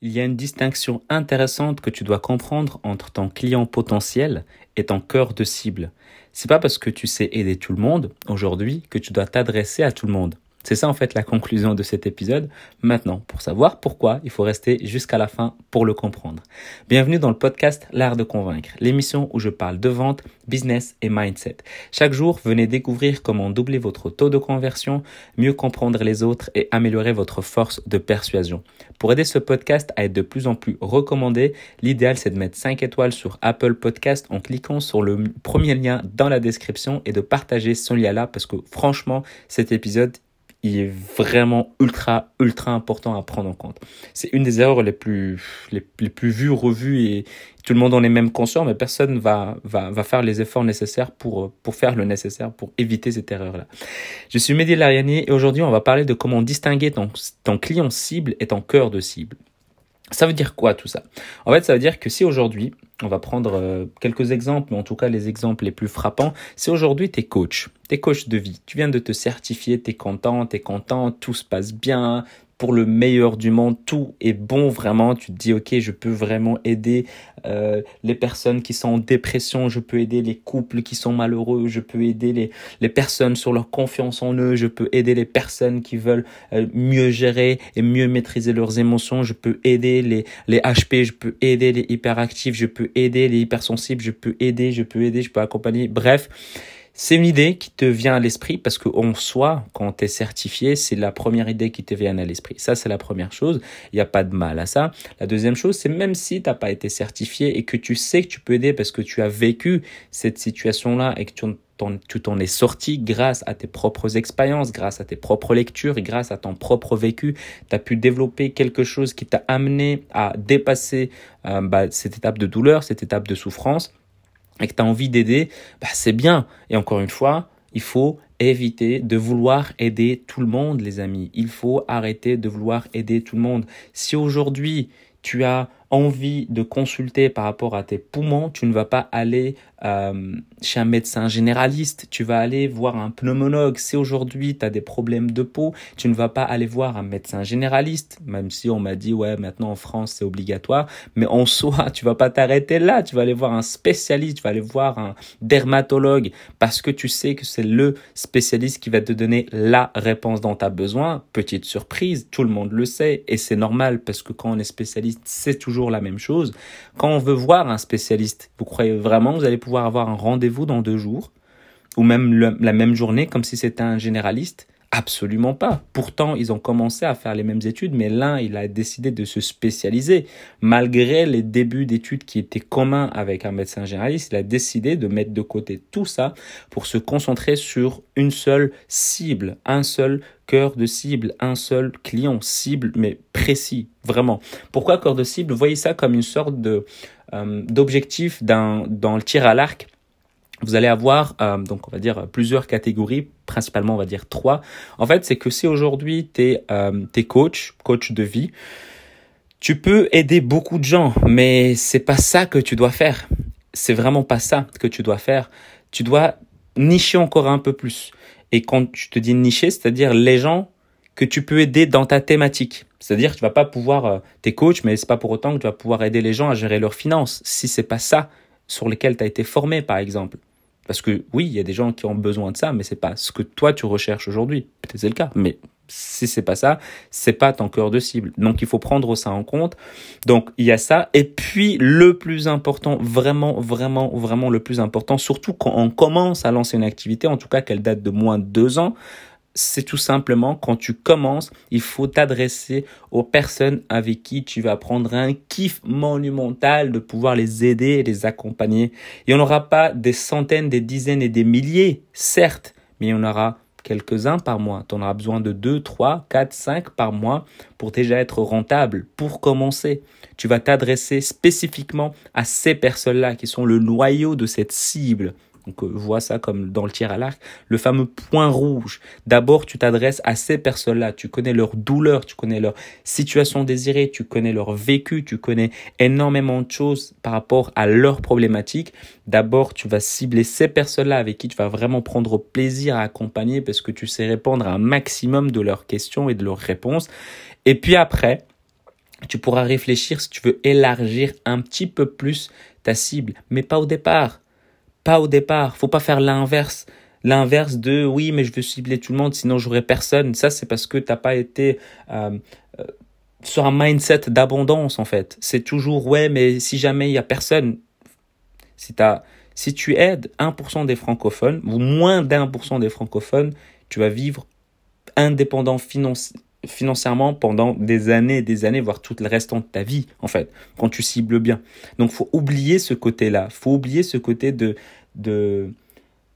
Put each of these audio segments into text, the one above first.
Il y a une distinction intéressante que tu dois comprendre entre ton client potentiel et ton cœur de cible. C'est pas parce que tu sais aider tout le monde aujourd'hui que tu dois t'adresser à tout le monde. C'est ça en fait la conclusion de cet épisode. Maintenant, pour savoir pourquoi, il faut rester jusqu'à la fin pour le comprendre. Bienvenue dans le podcast L'art de convaincre, l'émission où je parle de vente, business et mindset. Chaque jour, venez découvrir comment doubler votre taux de conversion, mieux comprendre les autres et améliorer votre force de persuasion. Pour aider ce podcast à être de plus en plus recommandé, l'idéal c'est de mettre 5 étoiles sur Apple Podcast en cliquant sur le premier lien dans la description et de partager ce lien là parce que franchement, cet épisode il est vraiment ultra, ultra important à prendre en compte. C'est une des erreurs les plus, les, plus vues, revues et tout le monde en est même conscient, mais personne va, va, va faire les efforts nécessaires pour, pour faire le nécessaire pour éviter cette erreur-là. Je suis Mehdi Lariani et aujourd'hui, on va parler de comment distinguer ton, ton client cible et ton cœur de cible. Ça veut dire quoi tout ça? En fait, ça veut dire que si aujourd'hui, on va prendre euh, quelques exemples, mais en tout cas les exemples les plus frappants, c'est aujourd'hui tes coachs, tes coachs de vie. Tu viens de te certifier, tu es content, tu es content, tout se passe bien, pour le meilleur du monde, tout est bon vraiment. Tu te dis ok, je peux vraiment aider euh, les personnes qui sont en dépression, je peux aider les couples qui sont malheureux, je peux aider les, les personnes sur leur confiance en eux, je peux aider les personnes qui veulent euh, mieux gérer et mieux maîtriser leurs émotions, je peux aider les, les HP, je peux aider les hyperactifs, je peux aider les hypersensibles, je peux aider, je peux aider, je peux accompagner. Bref, c'est une idée qui te vient à l'esprit parce qu'en soi, quand tu es certifié, c'est la première idée qui te vient à l'esprit. Ça, c'est la première chose. Il n'y a pas de mal à ça. La deuxième chose, c'est même si tu n'as pas été certifié et que tu sais que tu peux aider parce que tu as vécu cette situation-là et que tu t'en es sorti grâce à tes propres expériences, grâce à tes propres lectures et grâce à ton propre vécu. Tu as pu développer quelque chose qui t'a amené à dépasser euh, bah, cette étape de douleur, cette étape de souffrance et que tu as envie d'aider, bah c'est bien. Et encore une fois, il faut éviter de vouloir aider tout le monde, les amis. Il faut arrêter de vouloir aider tout le monde. Si aujourd'hui, tu as envie de consulter par rapport à tes poumons, tu ne vas pas aller euh, chez un médecin généraliste, tu vas aller voir un pneumologue. Si aujourd'hui tu as des problèmes de peau, tu ne vas pas aller voir un médecin généraliste, même si on m'a dit ouais maintenant en France c'est obligatoire, mais en soi tu vas pas t'arrêter là, tu vas aller voir un spécialiste, tu vas aller voir un dermatologue. Parce que tu sais que c'est le spécialiste qui va te donner la réponse dont tu as besoin. Petite surprise, tout le monde le sait. Et c'est normal parce que quand on est spécialiste, c'est toujours la même chose. Quand on veut voir un spécialiste, vous croyez vraiment que vous allez pouvoir avoir un rendez-vous dans deux jours? Ou même la même journée comme si c'était un généraliste? Absolument pas. Pourtant, ils ont commencé à faire les mêmes études, mais l'un, il a décidé de se spécialiser. Malgré les débuts d'études qui étaient communs avec un médecin généraliste, il a décidé de mettre de côté tout ça pour se concentrer sur une seule cible, un seul cœur de cible, un seul client cible, mais précis, vraiment. Pourquoi cœur de cible? Voyez ça comme une sorte de euh, d'objectif dans le tir à l'arc vous allez avoir euh, donc on va dire plusieurs catégories, principalement on va dire trois. En fait, c'est que si aujourd'hui tu es, euh, coach, coach de vie, tu peux aider beaucoup de gens, mais c'est pas ça que tu dois faire. C'est vraiment pas ça que tu dois faire. Tu dois nicher encore un peu plus. Et quand je te dis nicher, c'est-à-dire les gens que tu peux aider dans ta thématique. C'est-à-dire tu vas pas pouvoir, euh, t'es coach, mais c'est pas pour autant que tu vas pouvoir aider les gens à gérer leurs finances. Si c'est pas ça sur lesquels tu as été formé, par exemple. Parce que oui, il y a des gens qui ont besoin de ça, mais c'est pas ce que toi tu recherches aujourd'hui. Peut-être c'est le cas, mais si c'est pas ça, c'est pas ton cœur de cible. Donc il faut prendre ça en compte. Donc il y a ça. Et puis le plus important, vraiment, vraiment, vraiment le plus important, surtout quand on commence à lancer une activité, en tout cas qu'elle date de moins de deux ans, c'est tout simplement quand tu commences, il faut t'adresser aux personnes avec qui tu vas prendre un kiff monumental de pouvoir les aider et les accompagner. Il n'y en aura pas des centaines, des dizaines et des milliers, certes, mais en aura quelques-uns par mois. Tu en auras besoin de 2, 3, 4, 5 par mois pour déjà être rentable. Pour commencer, tu vas t'adresser spécifiquement à ces personnes-là qui sont le noyau de cette cible. Donc, euh, vois ça comme dans le tir à l'arc. Le fameux point rouge. D'abord, tu t'adresses à ces personnes-là. Tu connais leur douleur, tu connais leur situation désirée, tu connais leur vécu, tu connais énormément de choses par rapport à leurs problématiques. D'abord, tu vas cibler ces personnes-là avec qui tu vas vraiment prendre plaisir à accompagner parce que tu sais répondre à un maximum de leurs questions et de leurs réponses. Et puis après, tu pourras réfléchir si tu veux élargir un petit peu plus ta cible, mais pas au départ. Pas au départ. Faut pas faire l'inverse. L'inverse de oui, mais je veux cibler tout le monde, sinon j'aurai personne. Ça, c'est parce que tu n'as pas été euh, euh, sur un mindset d'abondance, en fait. C'est toujours ouais, mais si jamais il y a personne, si, as, si tu aides 1% des francophones, ou moins d'un des francophones, tu vas vivre indépendant financièrement financièrement pendant des années et des années, voire tout le restant de ta vie, en fait, quand tu cibles bien. Donc, faut oublier ce côté-là. faut oublier ce côté de, de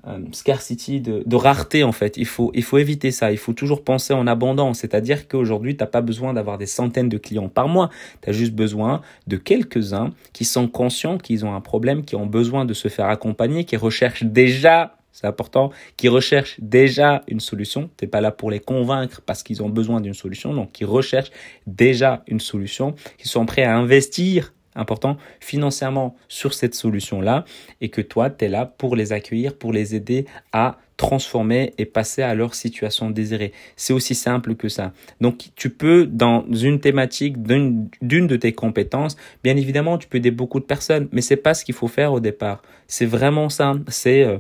euh, scarcity, de, rareté, en fait. Il faut, il faut éviter ça. Il faut toujours penser en abondance. C'est-à-dire qu'aujourd'hui, tu n'as pas besoin d'avoir des centaines de clients par mois. Tu as juste besoin de quelques-uns qui sont conscients qu'ils ont un problème, qui ont besoin de se faire accompagner, qui recherchent déjà c'est important, qui recherchent déjà une solution. Tu n'es pas là pour les convaincre parce qu'ils ont besoin d'une solution, donc qui recherchent déjà une solution, qui sont prêts à investir, important, financièrement sur cette solution-là, et que toi, tu es là pour les accueillir, pour les aider à transformer et passer à leur situation désirée. C'est aussi simple que ça. Donc tu peux, dans une thématique d'une de tes compétences, bien évidemment, tu peux aider beaucoup de personnes, mais c'est pas ce qu'il faut faire au départ. C'est vraiment ça. C'est euh,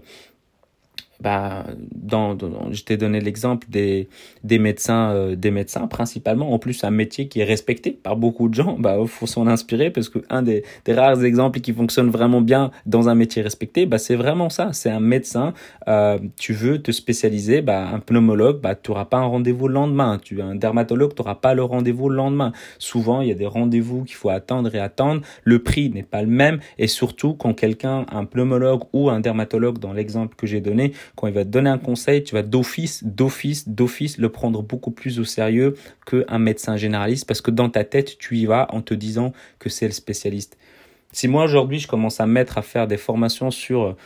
bah, dans, je t'ai donné l'exemple des, des médecins, euh, des médecins principalement. En plus, un métier qui est respecté par beaucoup de gens. Bah, faut s'en inspirer parce que un des, des, rares exemples qui fonctionne vraiment bien dans un métier respecté, bah, c'est vraiment ça. C'est un médecin. Euh, tu veux te spécialiser, bah, un pneumologue, bah, tu n'auras pas un rendez-vous le lendemain. Tu un dermatologue, tu n'auras pas le rendez-vous le lendemain. Souvent, il y a des rendez-vous qu'il faut attendre et attendre. Le prix n'est pas le même et surtout quand quelqu'un, un pneumologue ou un dermatologue, dans l'exemple que j'ai donné, quand il va te donner un conseil, tu vas d'office, d'office, d'office le prendre beaucoup plus au sérieux qu'un médecin généraliste parce que dans ta tête, tu y vas en te disant que c'est le spécialiste. Si moi aujourd'hui je commence à mettre à faire des formations sur euh,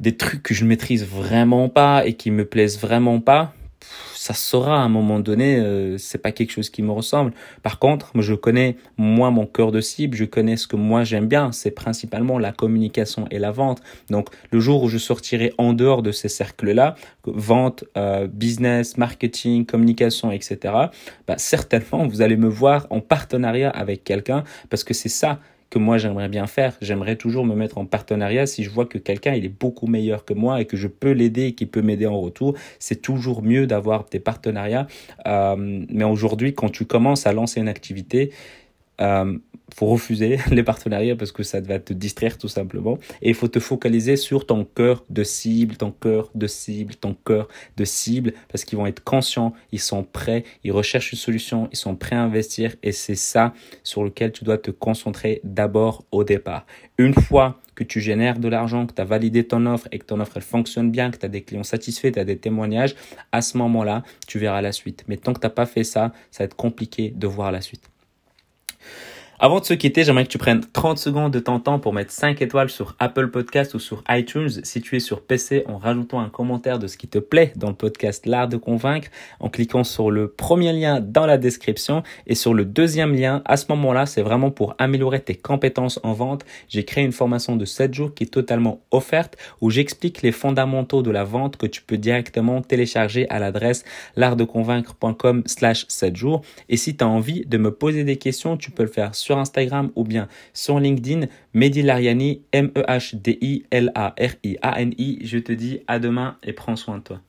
des trucs que je ne maîtrise vraiment pas et qui me plaisent vraiment pas, ça sera à un moment donné, euh, c'est pas quelque chose qui me ressemble. Par contre, je connais moi mon cœur de cible, je connais ce que moi j'aime bien, c'est principalement la communication et la vente. Donc le jour où je sortirai en dehors de ces cercles-là, vente, euh, business, marketing, communication, etc., bah, certainement vous allez me voir en partenariat avec quelqu'un parce que c'est ça moi j'aimerais bien faire. J'aimerais toujours me mettre en partenariat si je vois que quelqu'un il est beaucoup meilleur que moi et que je peux l'aider et qu'il peut m'aider en retour. C'est toujours mieux d'avoir des partenariats. Euh, mais aujourd'hui, quand tu commences à lancer une activité, euh, faut refuser les partenariats parce que ça va te distraire tout simplement. Et il faut te focaliser sur ton cœur de cible, ton cœur de cible, ton cœur de cible, parce qu'ils vont être conscients, ils sont prêts, ils recherchent une solution, ils sont prêts à investir. Et c'est ça sur lequel tu dois te concentrer d'abord au départ. Une fois que tu génères de l'argent, que tu as validé ton offre et que ton offre elle fonctionne bien, que tu as des clients satisfaits, tu as des témoignages, à ce moment-là, tu verras la suite. Mais tant que tu n'as pas fait ça, ça va être compliqué de voir la suite. Avant de se quitter, j'aimerais que tu prennes 30 secondes de ton temps pour mettre 5 étoiles sur Apple Podcast ou sur iTunes si tu es sur PC en rajoutant un commentaire de ce qui te plaît dans le podcast L'Art de Convaincre en cliquant sur le premier lien dans la description et sur le deuxième lien. À ce moment-là, c'est vraiment pour améliorer tes compétences en vente. J'ai créé une formation de 7 jours qui est totalement offerte où j'explique les fondamentaux de la vente que tu peux directement télécharger à l'adresse l'artdeconvaincre.com slash 7 jours. Et si tu as envie de me poser des questions, tu peux le faire Instagram ou bien sur LinkedIn, Mehdi Lariani, M-E-H-D-I-L-A-R-I-A-N-I. Je te dis à demain et prends soin de toi.